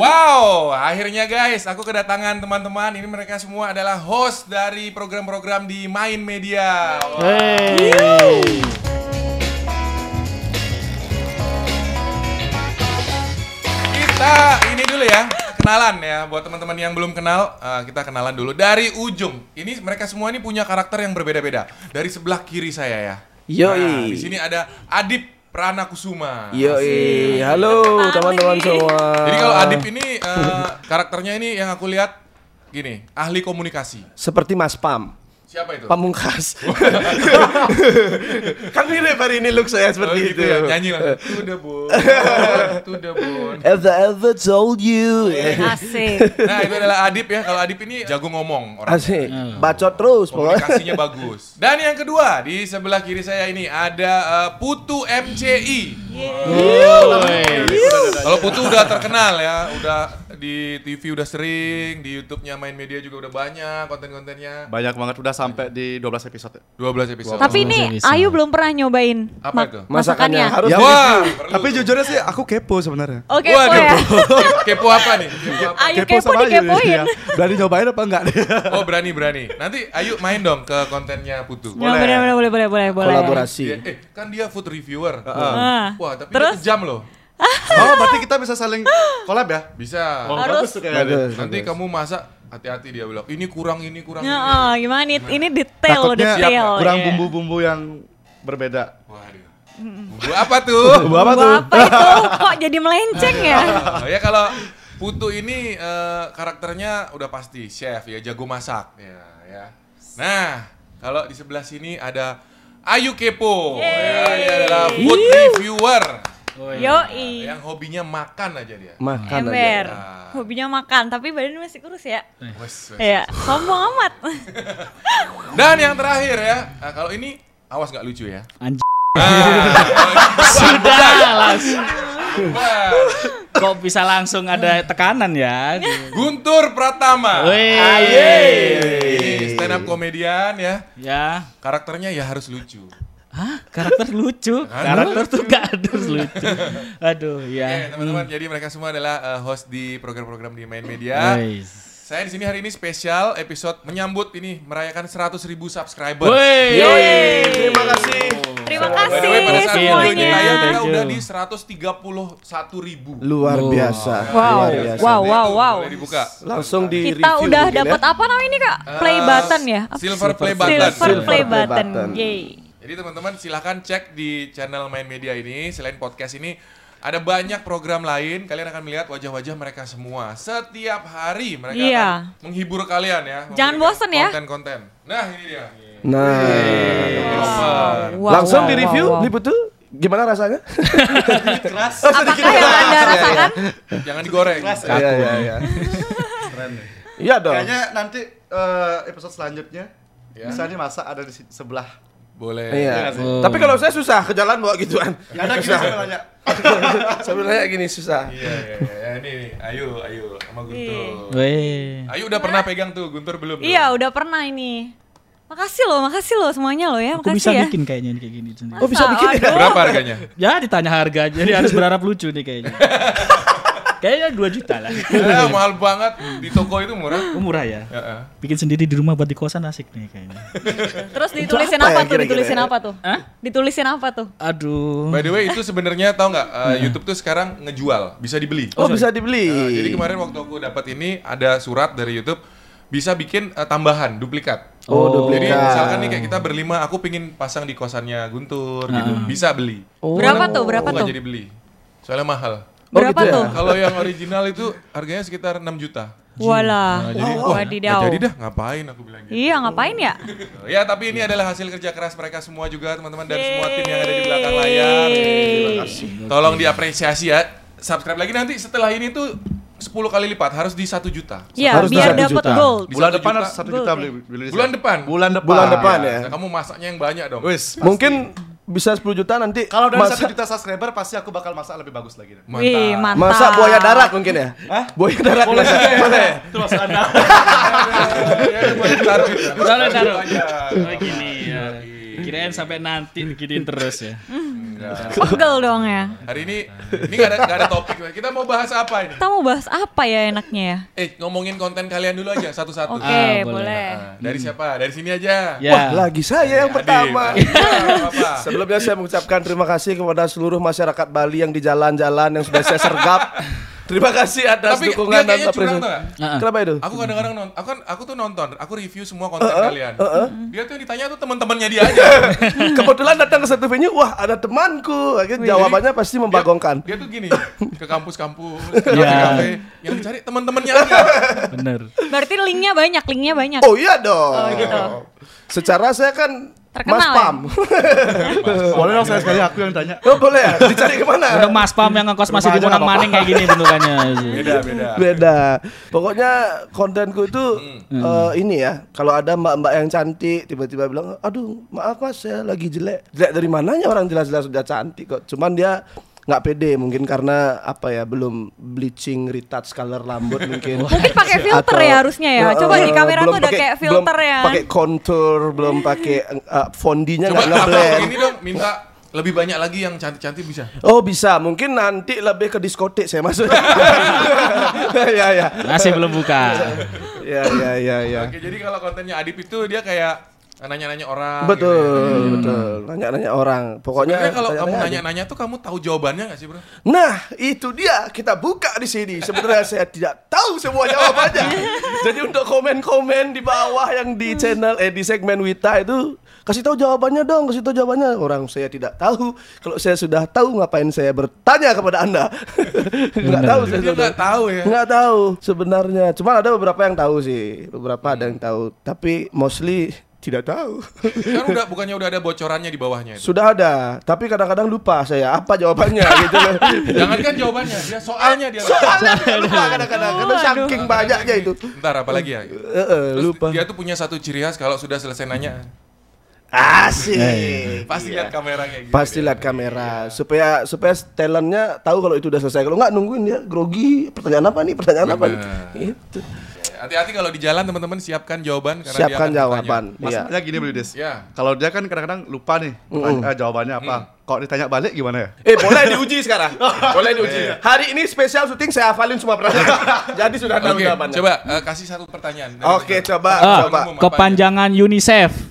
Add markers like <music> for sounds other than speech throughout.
Wow, akhirnya guys, aku kedatangan teman-teman. Ini mereka semua adalah host dari program-program di Main Media. Wow. Kita ini dulu ya, kenalan ya. Buat teman-teman yang belum kenal, eh, kita kenalan dulu dari ujung. Ini mereka semua ini punya karakter yang berbeda-beda. Dari sebelah kiri saya ya. Yoi. Nah, di sini ada Adip Prana Kusuma. Yoi, halo teman-teman semua. Jadi kalau Adip ini eh, karakternya ini yang aku lihat gini, ahli komunikasi. Seperti Mas Pam, Siapa itu? pamungkas. <laughs> kan mirip hari ini look saya Oh, seperti gitu itu. ya, nyanyi langsung. Tuh bun, tuh bun. Ever ever told you. Asik. Nah itu adalah Adip ya. Kalau Adip ini jago ngomong orang. Asik, bacot terus pokoknya. Komunikasinya bagus. Dan yang kedua di sebelah kiri saya ini ada eh, Putu MCI. Kalau Putu udah terkenal ya, udah di TV udah sering, di YouTube-nya main media juga udah banyak konten-kontennya. Banyak banget udah sampai di 12 episode. 12 episode. Tapi ini Ayu belum pernah nyobain Apa ma- itu? Masakannya harus Ya, Wah, Tapi jujurnya sih aku kepo sebenarnya. Oke, po Waduh, ya. Ke- <laughs> kepo apa nih? Kepo apa? Ayu kepo sama Ayu dikepoin. ya. Berani nyobain apa enggak nih? <laughs> Oh berani berani. Nanti ayo main dong ke kontennya Putu. Ya, bener, bener, boleh, boleh, boleh, boleh. Kolaborasi. Dia- eh kan dia food reviewer. Ah. Wah tapi Terus? kejam loh. <laughs> Oh, berarti kita bisa saling collab ya? Bisa. Harus. bagus tuh kayaknya. Bagus, Nanti bagus. kamu masak hati-hati dia bilang ini kurang ini kurang Ya, ini. oh, gimana nih? Ini detail loh, detail. kurang ya. bumbu-bumbu yang berbeda. Waduh. Bumbu apa tuh? Bumbu apa Bumbu tuh? apa itu? <laughs> Kok jadi melenceng ya? Oh, ya kalau Putu ini eh, karakternya udah pasti chef ya, jago masak ya, ya. Nah, kalau di sebelah sini ada Ayu Kepo. Ya, dia adalah food reviewer. Yoi. Yang hobinya makan aja dia. Makan Ember. aja. Hobinya makan, tapi badannya masih kurus ya. Wes, wes. Iya, sombong amat. <laughs> Dan yang terakhir ya, nah, kalau ini awas nggak lucu ya. Anj- Ah, <laughs> Sudah langsung. Wah, Kok bisa langsung ada tekanan ya? Guntur Pratama. Wih. Stand up komedian ya. Ya. Karakternya ya harus lucu. Hah? Karakter lucu. Karakter tuh gak harus lucu. Aduh, Oke, ya. teman-teman. Jadi mereka semua adalah uh, host di program-program di Main Media. Wih. Saya di sini hari ini spesial episode menyambut ini merayakan 100 ribu subscriber. Wih. Terima kasih. Terima the way, pada kasih saat ini semuanya. tayang kita udah di 131 ribu. Luar biasa. Wow, Luar biasa. wow, wow, wow. Boleh dibuka. Langsung di Kita review udah ya. dapat apa namanya ini kak? Play Uh, button ya? Silver play button. Silver, Silver play play button. button. Jadi teman-teman silahkan cek di channel Main Media ini selain podcast ini ada banyak program lain kalian akan melihat wajah-wajah mereka semua setiap hari mereka Iya. akan menghibur kalian ya Jangan bosen ya. konten-konten nah ini dia Nah, Wow, langsung wow, di review, wow, wow. Lipu tuh gimana rasanya? <laughs> Apakah yang anda rasakan? jangan digoreng Iya, iya, iya. Iya dong. Kayaknya nanti eh, episode selanjutnya Ya. bisa nih masak ada di sebelah. Boleh Iya. sih? Tapi kalau saya susah ke jalan bawa gituan. Gak ada sambil nanya. Sebenarnya gini susah. iya iya iya ini nih ayo ayo sama Guntur Wih. ayo udah pernah pegang tuh Guntur belum Iya, udah pernah ini. Makasih loh, makasih loh semuanya loh ya. Aku Makasih bisa ya. bikin kayaknya kayak gini. Oh bisa bikin ya? Aduh. berapa harganya Ya ditanya harga, jadi harus berharap lucu nih kayaknya. <laughs> Kayaknya 2 juta lah. <laughs> Eh, mahal banget di toko itu murah Oh, murah ya. Ya, eh. Bikin sendiri di rumah buat di kosan asik nih kayaknya. <laughs> Terus ditulisin apa apa, ya tuh? Ditulisin ya? apa tuh? Hah? Ditulisin apa tuh? Aduh. By the way itu sebenarnya tahu nggak eh, YouTube tuh sekarang ngejual bisa dibeli Oh bisa dibeli. Nah, jadi kemarin waktu aku dapat ini ada surat dari YouTube bisa bikin eh, tambahan duplikat. Oh, Jadi duplikat. misalkan nih kayak kita berlima, aku pingin pasang di kosannya Guntur gitu, bisa beli. Oh. Berapa tuh? Berapa tuh? jadi beli, soalnya mahal. Oh, Berapa gitu ya? tuh? Kalau yang original itu harganya sekitar 6 juta. Walah. Nah, jadi wah, Wadidaw. jadi dah, ngapain aku bilang gitu. Iya, ngapain ya? <laughs> Ya tapi ini adalah hasil kerja keras mereka semua juga teman-teman dan semua tim yang ada di belakang layar. Yeay. Tolong diapresiasi ya. Subscribe lagi nanti setelah ini tuh 10 kali lipat harus di 1 juta. Iya, Harus biar dapat gold. Di Bulan depan harus satu Gold juta ya? beli beli Bulan depan. Bulan depan. Bulan depan ya. Nah, kamu masaknya yang banyak dong. Wis. Mungkin bisa 10 juta nanti kalau dari masa, satu juta subscriber pasti aku bakal masak lebih bagus lagi. deh. Wih, mantap. masa buaya darat mungkin ya? Hah? Buaya darat Boleh juga ya? Boleh. Itu maksud anda. <laughs> Boleh taruh. Taruh, taruh. Kirain sampai nanti giniin terus ya. Enggak. Pegel dong ya. Hari ini ini nggak ada nggak ada topik. Kita mau bahas apa ini? Kita mau bahas apa ya enaknya ya? Eh ngomongin konten kalian dulu aja satu-satu. Oke, Ah, boleh. boleh. Nah, dari siapa? Dari sini aja. Ya. Wah, lagi saya yang Adib. pertama. <laughs> Apa? Sebelumnya saya mengucapkan terima kasih kepada seluruh masyarakat Bali yang di jalan-jalan yang sudah saya sergap. <laughs> Terima kasih atas Tapi dukungan dia dan apresiasi. Kenapa itu? Aku kadang-kadang nonton, aku kan aku tuh nonton, aku review semua konten kalian. Dia tuh yang ditanya tuh teman-temannya dia <laughs> aja. Kebetulan datang ke satu venue, wah ada temanku. Akhirnya jawabannya pasti membagongkan. Dia tuh gini, <laughs> ke kampus-kampus, ke Ya. kafe-kafe, yang dicari teman-temannya aja. Bener. Berarti linknya banyak, linknya banyak. Oh iya dong. Oh, gitu. Secara saya kan Terkenal Mas ya? Pam. Boleh dong saya sekali aku yang tanya. oh boleh ya? Dicari ke mana? Udah Mas Pam yang ngekos masih di Bonang nggak Maning kayak gini bentukannya. Beda, beda. Beda. Pokoknya kontenku itu Hmm. eh, ini ya. Kalau ada mbak-mbak yang cantik tiba-tiba bilang, "Aduh, maaf Mas, saya lagi jelek." Jelek dari mananya orang jelas-jelas sudah cantik kok. Cuman dia nggak pede mungkin karena apa ya belum bleaching retouch color rambut mungkin <laughs> Mungkin pakai filter ya harusnya ya. Coba di kamera tuh pakai- kayak belum filter ya. pakai contour belum pakai eh, fondinya nggak <laughs> ngeblend ini dong, minta lebih banyak lagi yang cantik-cantik bisa. Oh bisa, mungkin nanti lebih ke diskotik saya masuk. <laughs> ya ya. Masih belum buka. Ya ya ya ya. Oke, jadi kalau kontennya Adip itu dia kayak nanya-nanya orang. Betul, gitu ya. betul. Nanya-nanya orang. Pokoknya Sebenarnya kalau kamu tanya-tanya aja. nanya-nanya tuh kamu tahu jawabannya gak sih, Bro? Nah, itu dia kita buka di sini. Sebenarnya saya tidak tahu semua jawabannya. <laughs> Jadi untuk komen-komen di bawah yang di channel eh di segmen Wita itu kasih tahu jawabannya dong, kasih tahu jawabannya. Orang saya tidak tahu. Kalau saya sudah tahu ngapain saya bertanya kepada Anda? <laughs> Enggak tahu saya. Sudah- nggak tahu ya. Nggak tahu sebenarnya. Cuma ada beberapa yang tahu sih. Beberapa ada yang tahu, tapi mostly tidak tahu. Kan udah bukannya udah ada bocorannya di bawahnya itu. Sudah ada, tapi kadang-kadang lupa saya apa jawabannya <laughs> gitu. Jangankan jawabannya, dia soalnya dia. Soalnya lupa kadang-kadang karena saking banyaknya itu. Ntar apa lagi ya? Eh, eh, Terus lupa. dia tuh punya satu ciri khas kalau sudah selesai nanya Asik. pasti lihat kamera kayak gitu. Pasti lihat kamera supaya supaya talentnya tahu kalau itu udah selesai. Kalau nggak nungguin dia grogi. Pertanyaan apa nih? Pertanyaan apa nih? Bener. Itu. Hati-hati kalau di jalan teman-teman siapkan jawaban karena Siapkan dia akan jawaban. Iya. Masalahnya gini Beli Des. Ya. Kalau dia kan kadang-kadang lupa nih eh, jawabannya apa. Kalau ditanya balik gimana ya? Eh boleh diuji sekarang. <laughs> boleh diuji. Hari ini spesial syuting saya hafalin semua pertanyaan. <laughs> Jadi sudah tahu Oke, jawabannya. coba eh, kasih satu pertanyaan. Oke, Mas. coba Ah, coba. kepanjangan UNICEF.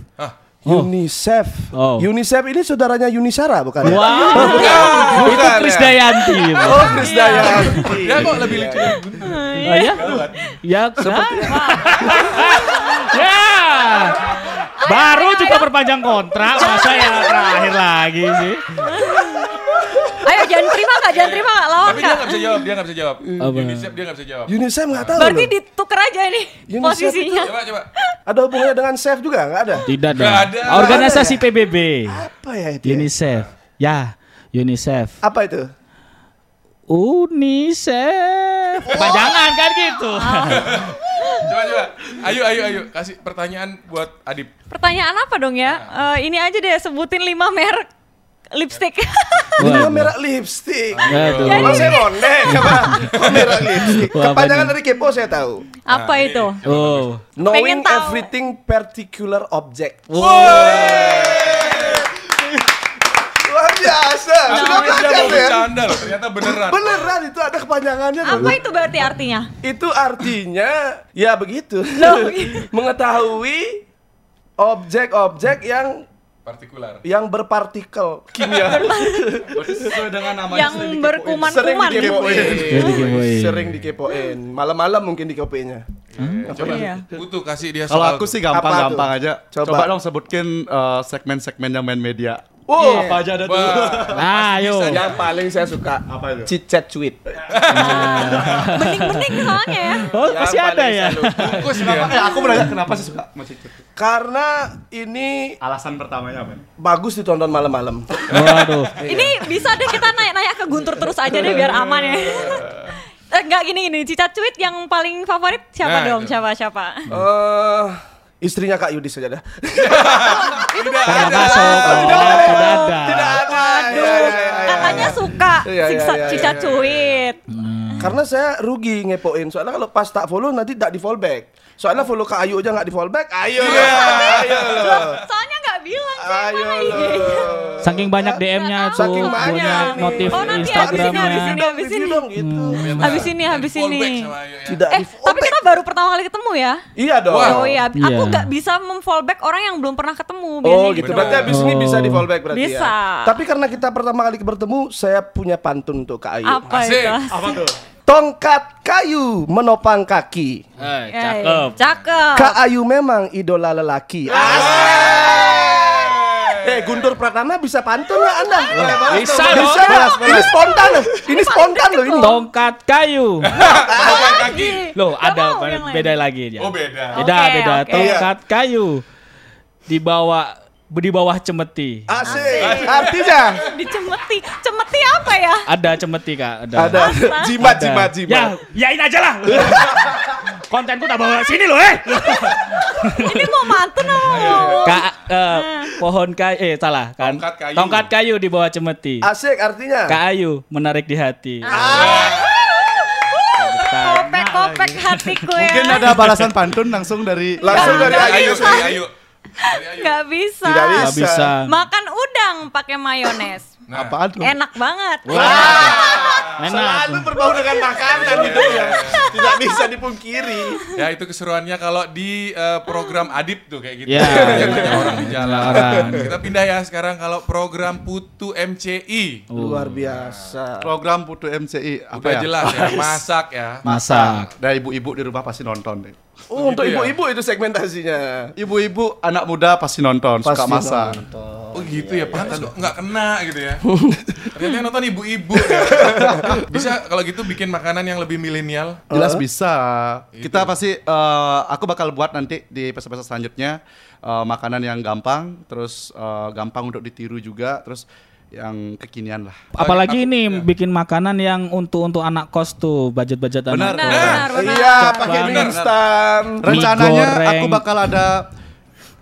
Oh. UNICEF. Oh. UNICEF ini saudaranya Yunisara bukan? ya? Wah, <laughs> itu Bukan, Krisdayanti. ya? Oh, Krisdayanti. Dia kok lebih lucu Oh ya? Ya, seperti <laughs> Ya. Baru juga perpanjang kontrak, masa yang terakhir lagi sih? Jangan terima nggak, jangan terima nggak, lawan Tapi dia nggak. bisa jawab, dia nggak bisa jawab. Apa? UNICEF dia nggak bisa jawab. UNICEF nggak tahu Berarti loh. ditukar aja nih UNICEF posisinya. Coba coba. Ada hubungannya dengan chef juga nggak ada? Tidak dong. ada. Organisasi PBB. Apa ya itu? ya? UNICEF. Ya, UNICEF. Apa itu? UNICEF. Kepanjangan kan gitu. <laughs> Coba coba. Ayo ayo ayo kasih pertanyaan buat Adip. Pertanyaan apa dong ya? Eh, ini aja deh sebutin lima merek <laughs> lipstick. Waduh. merek lipstick. Waduh. Mas saya mondek apa? Oh, merek lipstick. Wah, Kepanjangan dari kepo saya tahu. apa Nah, itu? Oh. Knowing tahu. everything particular object. Luar biasa. Sudah Dia belajar ya? bercanda loh, ternyata beneran. Beneran itu ada kepanjangannya. Apa itu berarti artinya? Itu artinya ya begitu. Loh. <laughs> Mengetahui objek-objek yang Partikular. yang berpartikel kimia. <laughs> Sesuai dengan namanya Yang sering berkuman-kuman. dikepoin. Sering dikepoin. Sering dikepoin. Malam-malam mungkin dikepoinnya. Iya, Coba Iya. butuh kasih dia Kalau soal. aku sih gampang-gampang tuh? aja. Coba. Coba. dong sebutkin eh, segmen-segmen yang main media. Wow, Apa aja ada tuh? Wah, <laughs> Ayo. yang paling saya suka Apa itu? cicet cuit. <laughs> Bening-bening soalnya ya. <laughs> Oh, masih ada ya. bungkus dia. Eh, aku bertanya kenapa sih suka musik itu? Karena ini Alasan pertamanya apa? bagus ditonton malam-malam. Waduh. Ini bisa deh kita naik-naik ke Guntur terus aja deh biar aman ya. Eh, Enggak gini gini, Cica Cuit yang paling favorit siapa Nah, dong? itu. Siapa siapa? Eh, istrinya Kak Yudis saja dah. <laughs> Karena ada. masuk. Tidak ada. Tidak ada. Ya, ya, ya. Katanya suka Iya, iya, iya, Cica iya. Cuit. Karena saya rugi ngepoin. Soalnya kalau pas tak follow nanti tak di follow back. Soalnya follow Kak Ayu aja nggak di follow back. Ayo, ayo. Soalnya nggak bilang sih Ayo. Saking banyak DM-nya tuh, Saking banyak notif Oh, nanti abis ini, Instagramnya. abis ini. Review dong gitu. Habis ini, habis ini. ya. Tidak Eh, tapi kita baru pertama kali ketemu ya? Iya dong. Oh iya, Iya. aku nggak bisa memfallback orang yang belum pernah ketemu. Oh biasanya gitu. Berarti abis ini bisa di fallback berarti Bisa. ya. Tapi karena kita pertama kali bertemu, saya punya pantun untuk Kak Ayu. Apa Asik. itu? Apa tuh? Tongkat kayu menopang kaki. Eh, Eh, cakep. Cakep. Kak Ayu memang idola lelaki. Eh Guntur Pratama bisa pantun nggak Anda? Bisa Bisa? Ini spontan loh. Ini spontan loh ini. Tongkat kayu. <laughs> Tongkat kaki. Loh, ada beda lagi dia. Oh beda. Beda, beda. Tongkat kayu di bawah di bawah cemeti. Asik. Artinya Dicemeti. Cemeti apa ya? Ada cemeti kak. Ada. ada jimat Ada. jimat jimat. Ya, yain aja lah. <laughs> Kontenku tak bawa sini loh eh. <laughs> Ini mau mantun apa mau? Kak, eh, pohon kayu, eh salah kan? Tongkat kayu. Tongkat kayu di bawah cemeti. Asik artinya. Kak Ayu menarik di hati. Kopek-kopek hatiku ya. Mungkin ada balasan pantun langsung dari Langsung dari Nggak Ayu. Ayu, dari Ayu. Nggak bisa. Tidak bisa. Gak bisa. Makan udang pakai mayones. Nah, apaan tuh? Enak banget. <laughs> Enak. Selalu berbau dengan makanan gitu ya. Tidak bisa dipungkiri. Ya itu keseruannya kalau di eh, program Adip tuh kayak gitu. Ya. Yang nanya orang di jalan. Orang. Kita pindah ya sekarang kalau program Putu MCI. Luar biasa. Program Putu MCI apa Udah ya? jelas ya, masak ya. Masak. Dari ibu-ibu di rumah pasti nonton deh. Oh, untuk Gitu ya? ibu-ibu itu segmentasinya. Ibu-ibu anak muda pasti nonton, suka Pasti masak. nonton. Oh gitu ya, pantas kok nggak kena gitu ya. Ternyata yang nonton ibu-ibu ya. <laughs> Bisa kalau gitu bikin makanan yang lebih milenial. Jelas bisa. Itu. Kita pasti eh, aku bakal buat nanti di episode selanjutnya eh, makanan yang gampang, terus eh, gampang untuk ditiru juga, terus yang kekinian lah. Apalagi Aku- ini ya. bikin makanan yang untuk untuk anak kos tuh budget-budget Benar. anak Benar, benar, benar. Iya, pakai mie instan. Rencananya goreng. aku bakal ada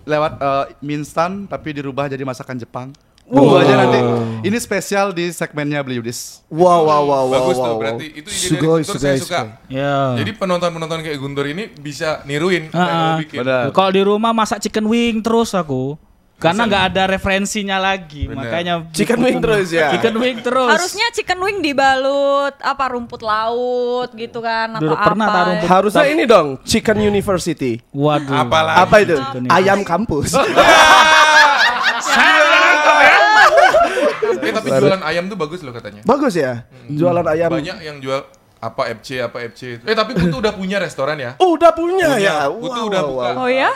lewat eh, mie instan tapi dirubah jadi masakan Jepang. Wow. Tunggu aja nanti. Ini spesial di segmennya Beli Yudis. Wow, wow, wow, wow. Bagus wow, tuh wow. berarti itu ide dari Sugoi, Guntur sugoi, saya suka. Ya. Jadi penonton-penonton kayak Guntur ini bisa niruin yang Ah, bikin. benar. Kalau di rumah masak chicken wing terus aku. Karena nggak ada referensinya lagi, Bener. makanya Chicken wing terus ya. Chicken wing terus. Harusnya chicken wing dibalut apa rumput laut gitu kan atau apa. pernah taruh rumput- Harusnya ini dong, Chicken University. Waduh. Apalagi. Apa itu? Chicken Ayam kampus. <laughs> Eh tapi jualan ayam tuh bagus loh katanya. Bagus ya. Jualan ayam. Banyak yang jual apa FC apa FC. Eh tapi Putu udah punya restoran ya? Oh, udah punya, Punya. ya. Putu udah buka. Oh ya?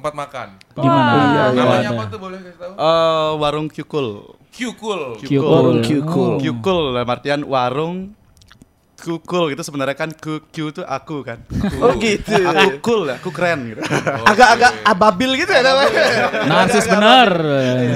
Tempat makan. Gimana? Wah. Iya, iya. Namanya apa tuh boleh kasih tahu? Eh, warung Kyukul. Kyukul. Kyukul. Kyukul. Kyukul dalam artian warung Kukul itu sebenarnya kan Q, Q itu aku kan. Oh gitu. Aku cool, aku keren gitu. Agak-agak ababil gitu ya namanya. Narsis bener.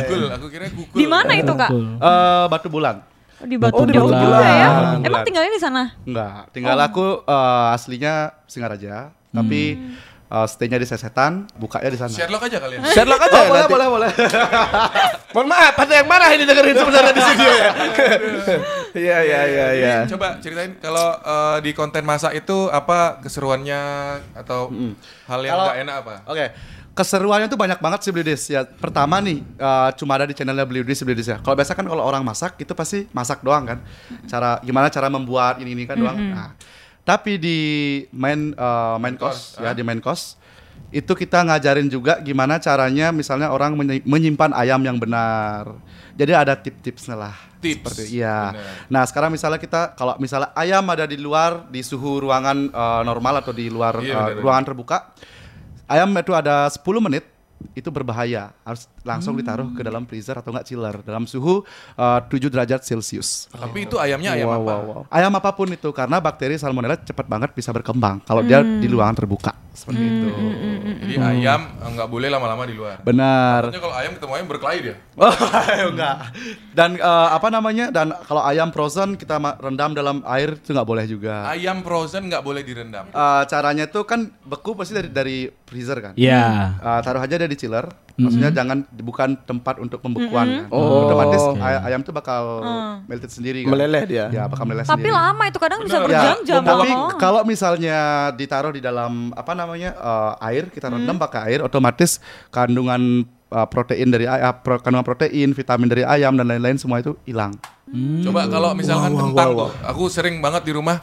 Kukul. Aku kira kukul. Di mana itu kak? Eh, Batu Bulan. Oh, di Batu Oh, di Batu juga ya? Bulan. Emang tinggalnya di sana? Enggak, tinggal aku eh, aslinya Singaraja, tapi eh, stay-nya di Sesetan, bukanya di sana. Sherlock aja kalian. Sherlock aja Oh, boleh, nanti. boleh, boleh. <laughs> Mohon maaf, ada yang marah ini dengerin sebenarnya di studio ya. <laughs> Iya, iya, iya, iya. Coba ceritain kalau eh, di konten masak itu apa keseruannya atau hal yang Kalau- nggak enak apa? Oke. Keseruannya tuh banyak banget sih Bludis ya. Pertama nih, eh, cuma ada di channelnya Bludis Bludis ya. Kalau biasa kan kalau orang masak itu pasti masak doang kan. Cara gimana cara membuat ini ini kan doang. Nah, tapi di main eh, main course ya di main course itu kita ngajarin juga gimana caranya misalnya orang menyi- menyimpan ayam yang benar. Jadi ada tips-tipsnya lah. Tips. Seperti iya. Benar. Nah, sekarang misalnya kita kalau misalnya ayam ada di luar di suhu ruangan eh, normal atau di luar Iya, benar. ruangan terbuka, ayam itu ada 10 menit itu berbahaya harus langsung ditaruh ke dalam freezer atau enggak chiller dalam suhu eh, 7 derajat celcius Tapi itu ayamnya ayam apa? ayam apa pun itu karena bakteri salmonella cepat banget bisa berkembang kalau dia di ruangan terbuka seperti itu Jadi ayam eh, nggak boleh lama-lama di luar. benar Maksudnya kalau ayam ketemu ayam berkelahi dia. <laughs> Oh, <laughs> enggak. Dan eh, apa namanya? Dan kalau ayam frozen kita rendam dalam air itu nggak boleh juga. Ayam frozen nggak boleh direndam. Eh, caranya itu kan beku pasti dari dari freezer kan. Iya. Eh, taruh aja dia di chiller. Maksudnya jangan bukan tempat untuk pembekuan kan. Otomatis ay- ayam tuh bakal melted sendiri kan. Meleleh dia. Ya, bakal meleleh Tapi sendiri. lama itu kadang bisa Bener. Ya, berjam-jam. tapi Oh. kalau misalnya ditaruh di dalam apa namanya eh, air, kita rendam pakai air, otomatis kandungan uh, protein dari ay- uh, pro- kandungan protein, vitamin dari ayam dan lain-lain semua itu hilang. Coba kalau misalkan kentang tuh, aku sering banget di rumah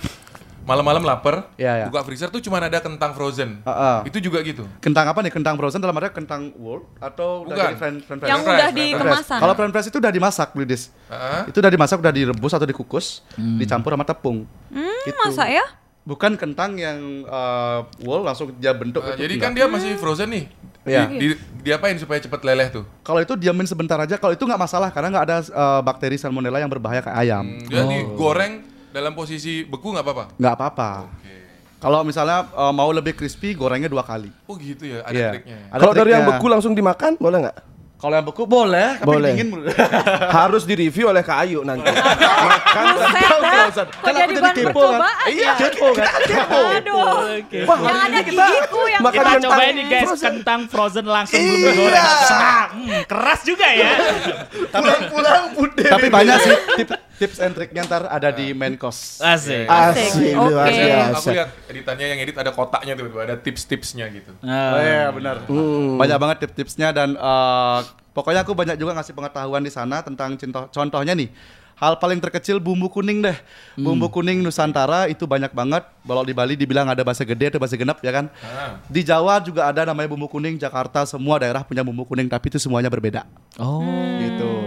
malam-malam lapar, Iya, iya. buka freezer tuh cuma ada kentang frozen. Heeh. Itu juga gitu. Kentang apa nih? Kentang frozen dalam artinya kentang world atau udah Bukan. jadi friend, friend Yang French udah fries, di french French. kemasan. Kalau friend fries itu udah dimasak, Blidis. Heeh. Itu udah dimasak, udah direbus atau dikukus, dicampur sama tepung. Hmm, Gitu. masa ya? Bukan kentang yang uh, wall langsung dia bentuk. Itu jadi kan dia masih frozen nih. Iya. Di, di, diapain supaya cepat leleh tuh? Kalau itu diamin sebentar aja. Kalau itu nggak masalah karena nggak ada uh, bakteri salmonella yang berbahaya ke ayam. Hmm, dia digoreng dalam posisi beku nggak apa-apa. Nggak apa-apa. Kalau misalnya uh, mau lebih crispy, gorengnya dua kali. Oh gitu ya, ada Iya. triknya. ya? Kalau dari yang beku langsung dimakan boleh nggak? Kalau yang beku boleh, tapi Boleh. dingin. <laughs> Harus direview oleh Kak Ayu nanti. <laughs> Makan dah. frozen. Kan aku jadi jadi bahan kepo kan? Iya, ya? kepo kan? Kepo. Aduh. Wah, Yang ada kita gigiku yang makan Kita coba ini guys, frozen. kentang frozen langsung belum Iya. digoreng. Hmm, keras juga ya. Pulang-pulang putih. tapi banyak sih tips, and triknya ntar ada di main course. Asik. Asik, Oke. luar Biasanya biasa. aku lihat editannya yang edit ada kotaknya tuh, ada tips-tipsnya gitu. Nah, Oh iya benar. Banyak banget tips-tipsnya dan eh, pokoknya aku banyak juga ngasih pengetahuan di sana tentang contoh contohnya nih. Hal paling terkecil bumbu kuning deh. Bumbu kuning Nusantara itu banyak banget. Kalau di Bali dibilang ada bahasa gede atau bahasa genap ya kan. Ah. Di Jawa juga ada namanya bumbu kuning. Jakarta semua daerah punya bumbu kuning tapi itu semuanya berbeda. Oh. Gitu.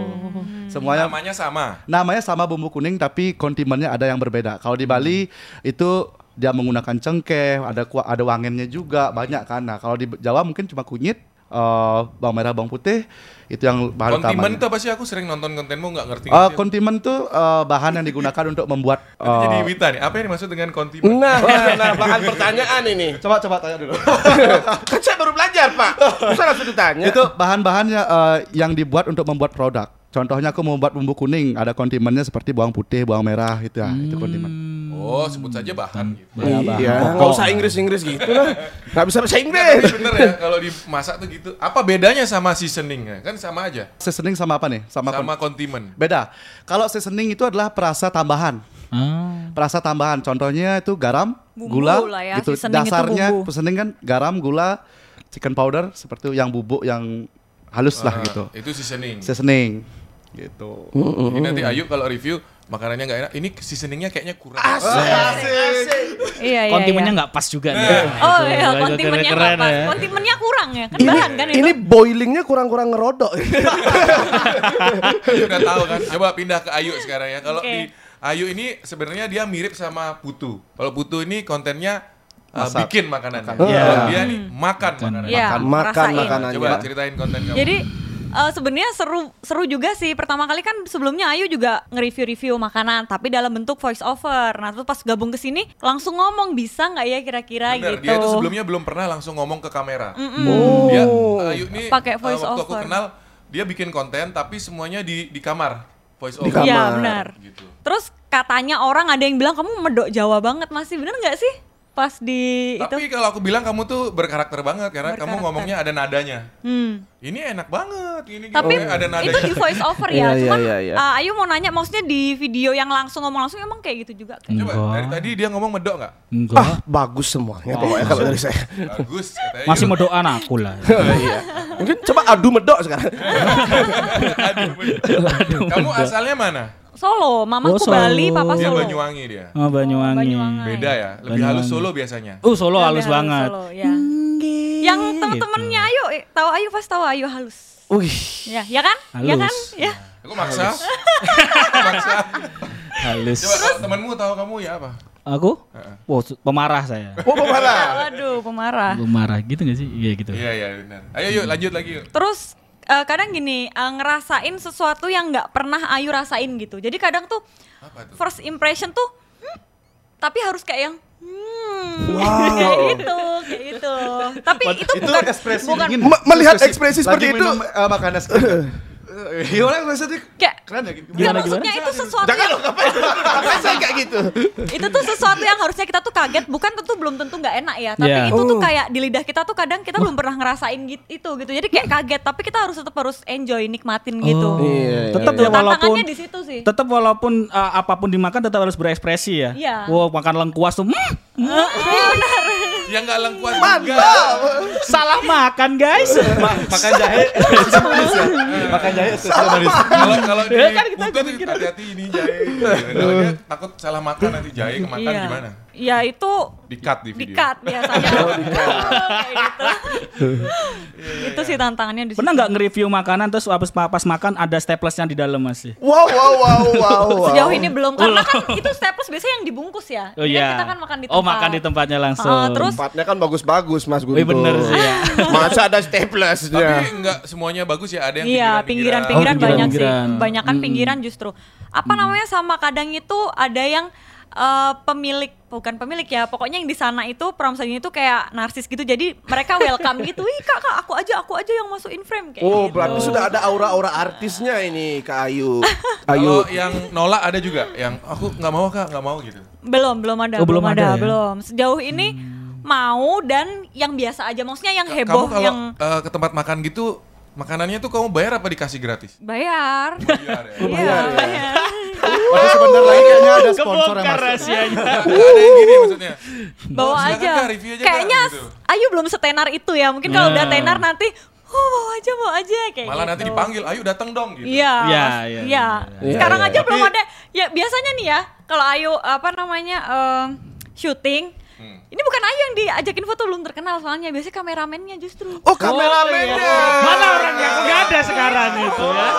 Semuanya Namanya sama. namanya sama bumbu kuning tapi kondimennya ada yang berbeda. Kalau di Bali itu dia menggunakan cengkeh, ada kuah, ada wangennya juga banyak kan. Nah, kalau di Jawa mungkin cuma kunyit, eh, bawang merah, bawang putih itu yang bahan Kondimen utamanya. itu apa sih? Aku sering nonton kontenmu nggak ngerti. Eh, ngerti. kondimen tuh eh, bahan yang digunakan untuk membuat <laughs> Nanti jadi eh, Wita nih. Apa yang dimaksud dengan kondimen? Nah, <laughs> nah, nah, bahan pertanyaan ini. coba coba tanya dulu. <laughs> Kan saya baru belajar, Pak. Bisa langsung ditanya. itu bahan-bahannya eh, yang dibuat untuk membuat produk. Contohnya aku mau buat bumbu kuning, ada kondimennya seperti bawang putih, bawang merah gitu ya, itu kondimen. Oh, sebut saja bahan gitu. Iya, nggak usah Inggris-Inggris gitu lah. Nggak bisa bahasa Tapi Inggris. bener ya kalau dimasak tuh gitu. Apa bedanya sama seasoning? Kan sama aja. Seasoning sama apa nih? Sama, Sama kondimen. Beda. Kalau seasoning itu adalah perasa tambahan. Ah. Perasa tambahan. Contohnya itu garam, Bumbu gula, lah ya, gitu. seasoning itu Dasarnya bumbu. seasoning kan garam, gula, chicken powder seperti yang bubuk yang halus lah Ah, gitu. Itu seasoning. Seasoning gitu. Jadi nanti Ayu kalau review makanannya nggak enak, ini seasoningnya kayaknya kurang. Iya, iya. Nah. Kondimennya nggak pas juga nih. Oh iya, keren nggak pas. ya. Kondimennya kurang ya. Kan Ini, bahan kan itu. ini boilingnya kurang-kurang ngerodok. Ayu udah tahu kan. Coba pindah ke Ayu sekarang ya. Kalau Oke. di Ayu ini sebenarnya dia mirip sama Putu. Kalau Putu ini kontennya uh, Masak. bikin makanannya. Makan. Iya. Kalau dia nih makan makanannya. Iya, makan ngerasain. makanannya. Coba ceritain konten kamu. Jadi eh, sebenarnya seru seru juga sih. Pertama kali kan sebelumnya Ayu juga nge-review-review makanan, tapi dalam bentuk voice over. Nah, terus pas gabung ke sini langsung ngomong bisa nggak ya kira-kira gitu. dia itu sebelumnya belum pernah langsung ngomong ke kamera. Oh. Dia Ayu nih Pakai uh, voice waktu aku over. kenal dia bikin konten tapi semuanya di di kamar voice Di over. kamar. Iya, benar. Gitu. Terus katanya orang ada yang bilang kamu medok Jawa banget masih bener nggak sih? Pas di Tapi itu. kalau aku bilang kamu tuh berkarakter banget karena kamu Berkarakter. ngomongnya ada nadanya. Hmm. Ini enak banget, ini Tapi ngomongnya ada nadanya. itu di voice over <laughs> Iya, ya. iya, Cuman iya, iya. uh, Ayu mau nanya maksudnya di video yang langsung ngomong langsung emang kayak gitu juga. Coba Enggak. dari tadi dia ngomong medok nggak? Enggak. Ah, bagus semuanya pokoknya kalau dari saya. Bagus katanya. Masih medoan aku lah. <laughs> Iya. Mungkin coba adu medok sekarang. <laughs> Aduh, medok. Kamu asalnya mana? Solo, mamaku Oh, Solo. Bali, papa Dia Solo. Banyuwangi dia. Oh, Banyuwangi. Banyuwangi. Beda ya, lebih Banyuwangi. halus Solo biasanya. Uh, Solo Lebih halus banget. Solo, ya. Yang temen-temennya Ayu, eh, tahu Ayu pasti tahu Ayu halus. Wih. Ya, ya kan? Ya kan? Halus. Ya. Aku maksa. maksa. Halus. Coba kalau temanmu tahu kamu ya apa? Aku? Wow, su- pemarah saya. Oh, pemarah. Waduh, pemarah. Pemarah gitu gak sih? Iya gitu. Iya iya benar. Ayo yuk lanjut lagi yuk. Terus eh, kadang gini, eh, ngerasain sesuatu yang nggak pernah Ayu rasain gitu. Jadi kadang tuh first impression tuh hmm, tapi harus kayak yang hmm, Wow. <laughs> kayak gitu, kayak gitu. Tapi itu, itu bukan ekspresi bukan dingin. Melihat ekspresi Lagi seperti itu. minum, makan es krim. Eh, <laughs> Gimana ekspresi kayak keren ya gitu. Nggak, maksudnya itu sesuatu Jangan yang, dong, ngapain? Ngapain saya kayak gitu? itu tuh sesuatu yang harusnya kita tuh kaget bukan tentu belum tentu nggak enak ya tapi Iya. itu tuh Oh. kayak di lidah kita tuh kadang kita belum pernah ngerasain gitu itu gitu jadi kayak kaget tapi kita harus tetap harus enjoy nikmatin gitu Oh. Iya, tetap Gitu. ya walaupun di situ sih tetap walaupun uh, apa pun dimakan tetap harus berekspresi ya. Iya. Wow, makan lengkuas tuh. "Hmm, Ya Ya nggak lengkuas juga. Salah makan guys. Makan jahe. Makan jahe manis. Kalau kalau di Ya kan kita hati-hati ini jahe. Takut salah makan nanti jahe kemakan Iya. gimana? Ya itu Di-cut di video. di-cut biasanya. Oh, <laughs> Kayak gitu. itu sih tantangannya di Pernah nggak nge-review makanan terus pas, pas makan ada staplesnya di dalam masih? Wow, wow, wow, wow, wow. Sejauh ini belum karena kan itu staples biasanya yang dibungkus ya. Oh Ini iya. kita kan makan di tempat. Oh makan di tempatnya langsung. Ah, terus Tempatnya kan bagus-bagus Mas Guntur. Wih, bener sih ya. <laughs> Masa ada staplesnya? Tapi nggak semuanya bagus ya, ada yang Iya, pinggiran-pinggiran Oh, banyak pinggiran-pinggiran. sih. Banyakan pinggiran justru. Apa namanya sama kadang itu ada yang eh, pemilik bukan pemilik ya, pokoknya yang di sana itu pramugarinya itu kayak narsis gitu. Jadi mereka welcome gitu. Ih, Kak, Kak, aku aja, aku aja yang masuk in frame kayak Oh, gitu. berarti sudah ada aura-aura artisnya ini Kak Ayu. <laughs> Kalau Ayu. yang nolak ada juga, yang aku nggak mau kak, nggak mau gitu. Belum, belum ada, Oh, belum belum, ada ada, ya? belum. Sejauh ini mau dan yang biasa aja. Maksudnya yang heboh Kamu kalau yang eh, ke tempat makan gitu, makanannya tuh kamu bayar apa dikasih gratis? bayar. Bayar ya. Iya, bayar ya? bayar. Waduh sebentar lagi kayaknya ada sponsor yang masuk. rahasianya. Ada yang gini maksudnya. bawa aja. Aja, Kayaknya gitu. Ayu belum setenar itu ya. Mungkin kalau Nah. udah tenar nanti, oh bawa aja, bawa aja kayak Malah gitu. nanti dipanggil, ayo datang dong gitu. Iya, Iya, iya, iya. iya, iya. Sekarang Iya, aja iya. belum ada. Ya biasanya nih ya, kalau Ayu apa namanya em, syuting, Hmm. ini bukan Ayu yang diajakin foto belum terkenal soalnya. Biasanya kameramennya justru. Oh, kameramennya. Mana orangnya? Aku nggak ada sekarang itu ya.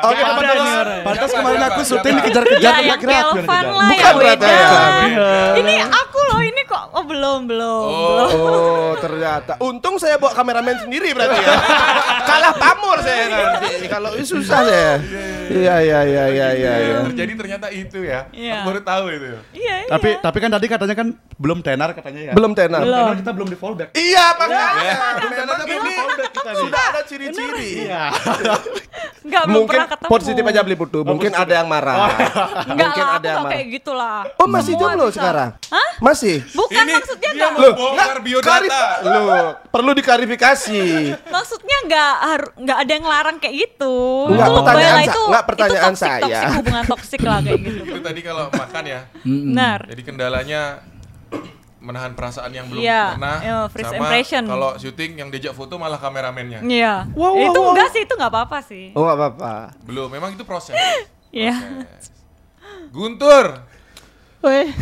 Oke, Nggak ada pantas. nih orang. Pantas kemarin aku siapa? syuting dikejar-kejar Ya, nggak yang kira aku lah, Bukan yang ternyata ya. Ini aku loh, ini kok oh belum belum belum. Oh, ternyata. Untung saya bawa kameramen sendiri berarti ya. <laughs> Kalah pamor saya nanti. Kalau ini susah saya. Iya, iya, iya, iya, iya. iya. Terjadi ternyata itu ya. Iya. Aku baru tahu itu. Iya, iya. Tapi tapi kan tadi katanya kan belum tenar katanya ya. Belum tenar. Belum. Tenar kita belum di fallback. Iya, makanya. Ya. Memang ini sudah ada ciri-ciri. Iya. <laughs> Enggak belum Mungkin pernah ketemu. positif aja beli putu. Mungkin ada yang marah. Enggak Mungkin ada yang marah. kayak gitulah. Oh, masih jomblo sekarang? Hah? Masih? Bukan maksudnya dia enggak. mau bongkar biodata. Loh, perlu diklarifikasi. Maksudnya nggak har- nggak ada yang larang kayak gitu. Enggak, pertanyaan Bella sa- itu, enggak, pertanyaan saya. hubungan toksik lah kayak gitu. Itu tadi kalau makan ya. Benar. Jadi kendalanya menahan perasaan yang belum Iya, pernah iya, first sama impression. kalau syuting yang diajak foto malah kameramennya Iya. Wow, wow, itu wow. enggak sih, itu enggak apa-apa sih. Oh, nggak apa-apa. belum memang itu proses Iya. Guntur Weh. <laughs>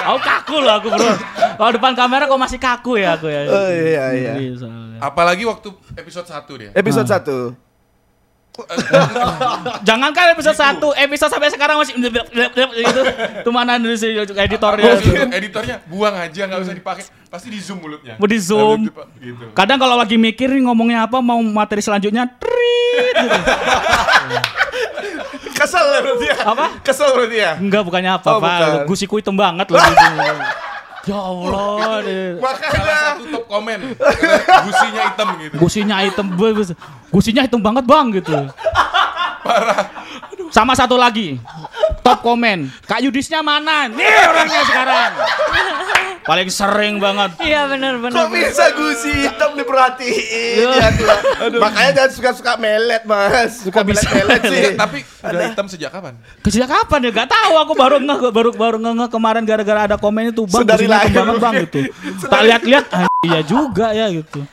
aku kaku loh aku bro. Kalau depan kamera kok masih kaku ya aku ya. Oh, iya, iya. Iya, soalnya. apalagi waktu episode 1 dia Episode Ah. 1. <laughs> Jangankan episode 1, episode sampai sekarang masih gitu. Itu mana dulu sih editornya. Editornya buang aja nggak usah dipakai pasti di zoom mulutnya Mau di zoom. Gitu Kadang kalau lagi mikir nih ngomongnya apa mau materi selanjutnya trit gitu. <laughs> Kesel ya berarti ya? Apa? Kesel berarti ya? Enggak bukannya apa, Oh, Pak. bukan. Gusiku hitam banget loh. <laughs> ya Allah. deh. salah Makanya. satu top komen gusinya hitam gitu Gusinya hitam, gusinya hitam banget bang gitu. Parah. Sama satu lagi, top komen, Kak Yudisnya mana? Nih orangnya sekarang. Paling sering banget. Iya benar benar. Kok bisa gusi hitam diperhatiin? Iya. Ya, Tuhan. Makanya jangan suka-suka melet, Mas. Suka melet-melet sih. Enggak, tapi udah hitam sejak kapan Sejak kapan ya? Gak tahu. Aku baru ngeh, baru baru ngeh ngeh kemarin gara-gara ada komen itu bang. Sedari hitam lahir. banget bang gitu. <laughs> Tak lihat-lihat, ah, iya juga ya gitu.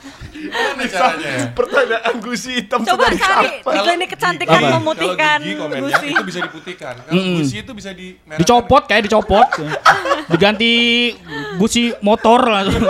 Gimana caranya ya? Pertanyaan gusi hitam Coba cari kapan? di klinik kecantikan Apa? memutihkan kalau gigi komennya gusi. itu bisa diputihkan kalau gusi itu bisa di merahkan. Dicopot kayak dicopot. Diganti gusi motor langsung.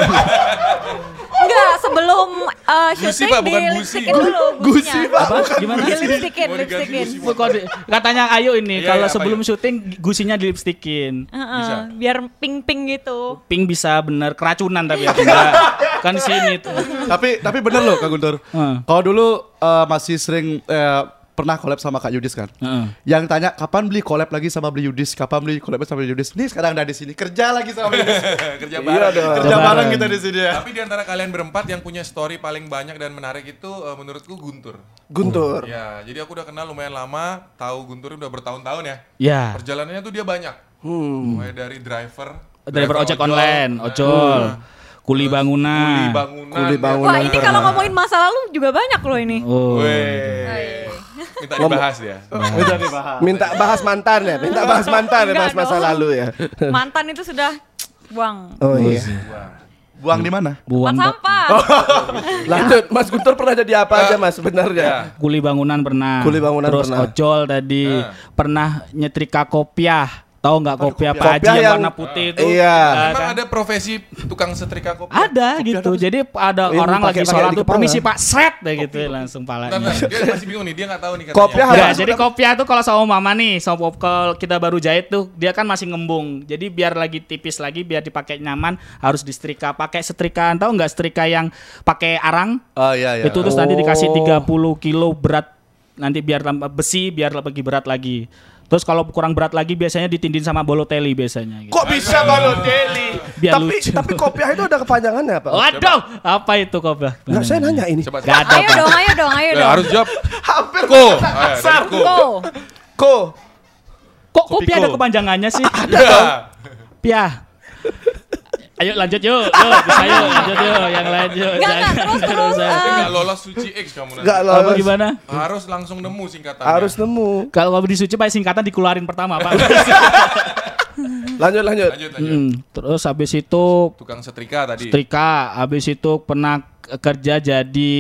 Enggak, sebelum uh, Gusi, syuting Pak, bukan gusi. lipstikin dulu Gusi, gusinya. Pak. Apa? Gimana? Lipstikin, diganti lipstikin. gusi Kok di- Katanya Ayo ini Iya, kalau iya, apa sebelum ya? syuting gusinya di lipstikin. Heeh, Bisa. biar pink-pink gitu. Pink bisa bener keracunan tapi <laughs> enggak. Kan di sini tuh. tapi tapi bener loh Kak Guntur. Heeh. Kalau dulu eh, masih sering eh, pernah collab sama Kak Yudis kan. Heeh. Yang tanya kapan beli collab lagi sama beli Yudis, kapan beli collab sama beli Yudis. Nih sekarang udah di sini kerja lagi sama beli Yudis. <laughs> kerja Iya bareng dong. kerja bareng. bareng kita di sini ya. tapi di antara kalian berempat yang punya story paling banyak dan menarik itu eh, menurutku Guntur Guntur. ya jadi aku udah kenal lumayan lama tahu Guntur udah bertahun-tahun ya Ya. perjalanannya tuh dia banyak Hmm. mulai dari driver Driver ojek ojol, online, nah, ojol, kuli bangunan. kuli bangunan Kuli ya. bangunan. Wah, ini kalau ngomongin masa lalu juga banyak loh ini. Oh. Weh. minta dibahas dia Udah dibahas. Minta bahas mantan ya, minta bahas mantan ya, bahas masa dong. lalu ya. Mantan itu sudah Buang. Oh iya. Buang di mana? Buang sampah. <laughs> Lanjut, Mas Guntur pernah jadi apa aja Mas Ya. sebenarnya? kuli bangunan pernah. Kuli bangunan Terus pernah. ojol tadi. Nah. Pernah nyetrika kopiah. Tahu nggak kopiah? Pak Haji Kopiah yang, yang- warna putih itu? Iya. Eh, Emang kan? ada profesi tukang setrika kopi? Ada gitu. Jadi ada Ini orang lagi sholat tuh permisi Pak set deh gitu langsung palanya. bentar. Dia masih bingung nih, dia nggak tahu nih katanya. Enggak, apa? jadi kopiah tuh kalau sama mama nih, sama kalau kita baru jahit tuh dia kan masih ngembung. Jadi biar lagi tipis lagi, biar dipakai nyaman harus disetrika. Pakai setrikaan tahu nggak setrika yang pakai arang? Oh iya iya. Itu terus nanti dikasih Oh. 30 kilo berat nanti biar tambah besi biar lebih berat lagi. Terus kalau kurang berat lagi biasanya ditindin sama bolotelli biasanya gitu. Kok bisa Balotelli? Biar tapi lucu. tapi kopiah itu ada kepanjangannya apa? Waduh, apa itu kopiah? Enggak saya nanya ini. Coba. Gak ada Ayo dong, ayo dong, ayo Ya, dong. harus jawab. Hampir Ko. kasar. dari ko. Ko. Ko. Kok kopi ada kepanjangannya sih? Ya. Piah. Ayo lanjut yuk, yuk bisa yuk, lanjut yuk, yang lain yuk. Enggak, enggak, Jangan- terus, terus. Tapi eh, nggak lolos suci X kamu nanti. Enggak Apa lolos. gimana? Harus langsung nemu singkatannya. Harus nemu. Kalau kamu disuci pakai singkatan dikeluarin pertama, Pak. <laughs> Lanjut lanjut. Lanjut, lanjut. Hmm, terus habis itu Tukang setrika tadi. setrika, habis itu pernah kerja jadi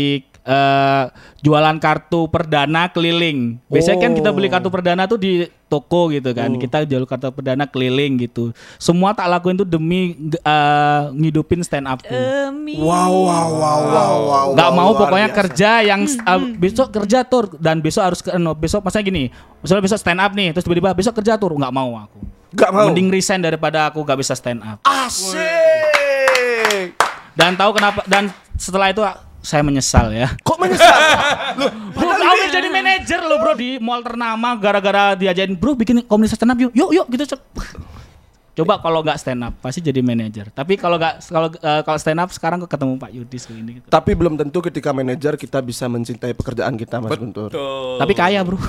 eh, jualan kartu perdana keliling. Biasanya kan kita beli kartu perdana tuh di toko gitu kan. Kita jual kartu perdana keliling gitu. Semua tak lakuin tuh demi eh, ngidupin stand up. Wow wow wow wow wow. Gak wow, mau pokoknya biasa. kerja yang uh, besok kerja tur dan besok harus ke no, besok maksudnya gini misalnya besok stand up nih terus tiba-tiba besok kerja tur nggak mau aku Gak mau. mending resign daripada aku gak bisa stand up Asik. dan tahu kenapa dan setelah itu saya menyesal ya Kok menyesal? <laughs> Loh, Amin jadi manajer loh bro di mall ternama gara-gara diajarin bro bikin komunitas stand up yuk yuk yuk gitu. Coba kalau nggak stand up pasti jadi manajer tapi kalau nggak kalau eh, kalau stand up sekarang kok ketemu Pak Yudis kayak gini gitu. Tapi belum tentu ketika manajer kita bisa mencintai pekerjaan kita Mas Guntur. tapi kaya bro <laughs>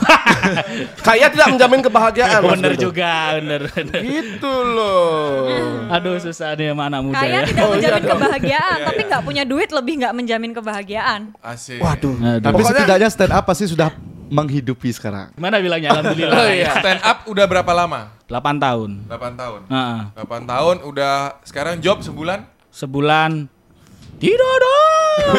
Kaya tidak menjamin kebahagiaan Mas bener Guntur. juga bener, bener. Gitu loh. <laughs> Aduh susah nih sama anak muda Kaya ya. tidak Oh, iya menjamin kebahagiaan, tapi nggak punya duit lebih nggak menjamin kebahagiaan. Asik. Waduh. Aduh. Tapi Pokoknya- setidaknya stand up pasti sudah menghidupi sekarang. Gimana bilangnya? Alhamdulillah. Oh, iya. Stand up udah berapa lama? 8 tahun. 8 tahun. Heeh. 8 tahun udah sekarang job sebulan? Sebulan tidak ada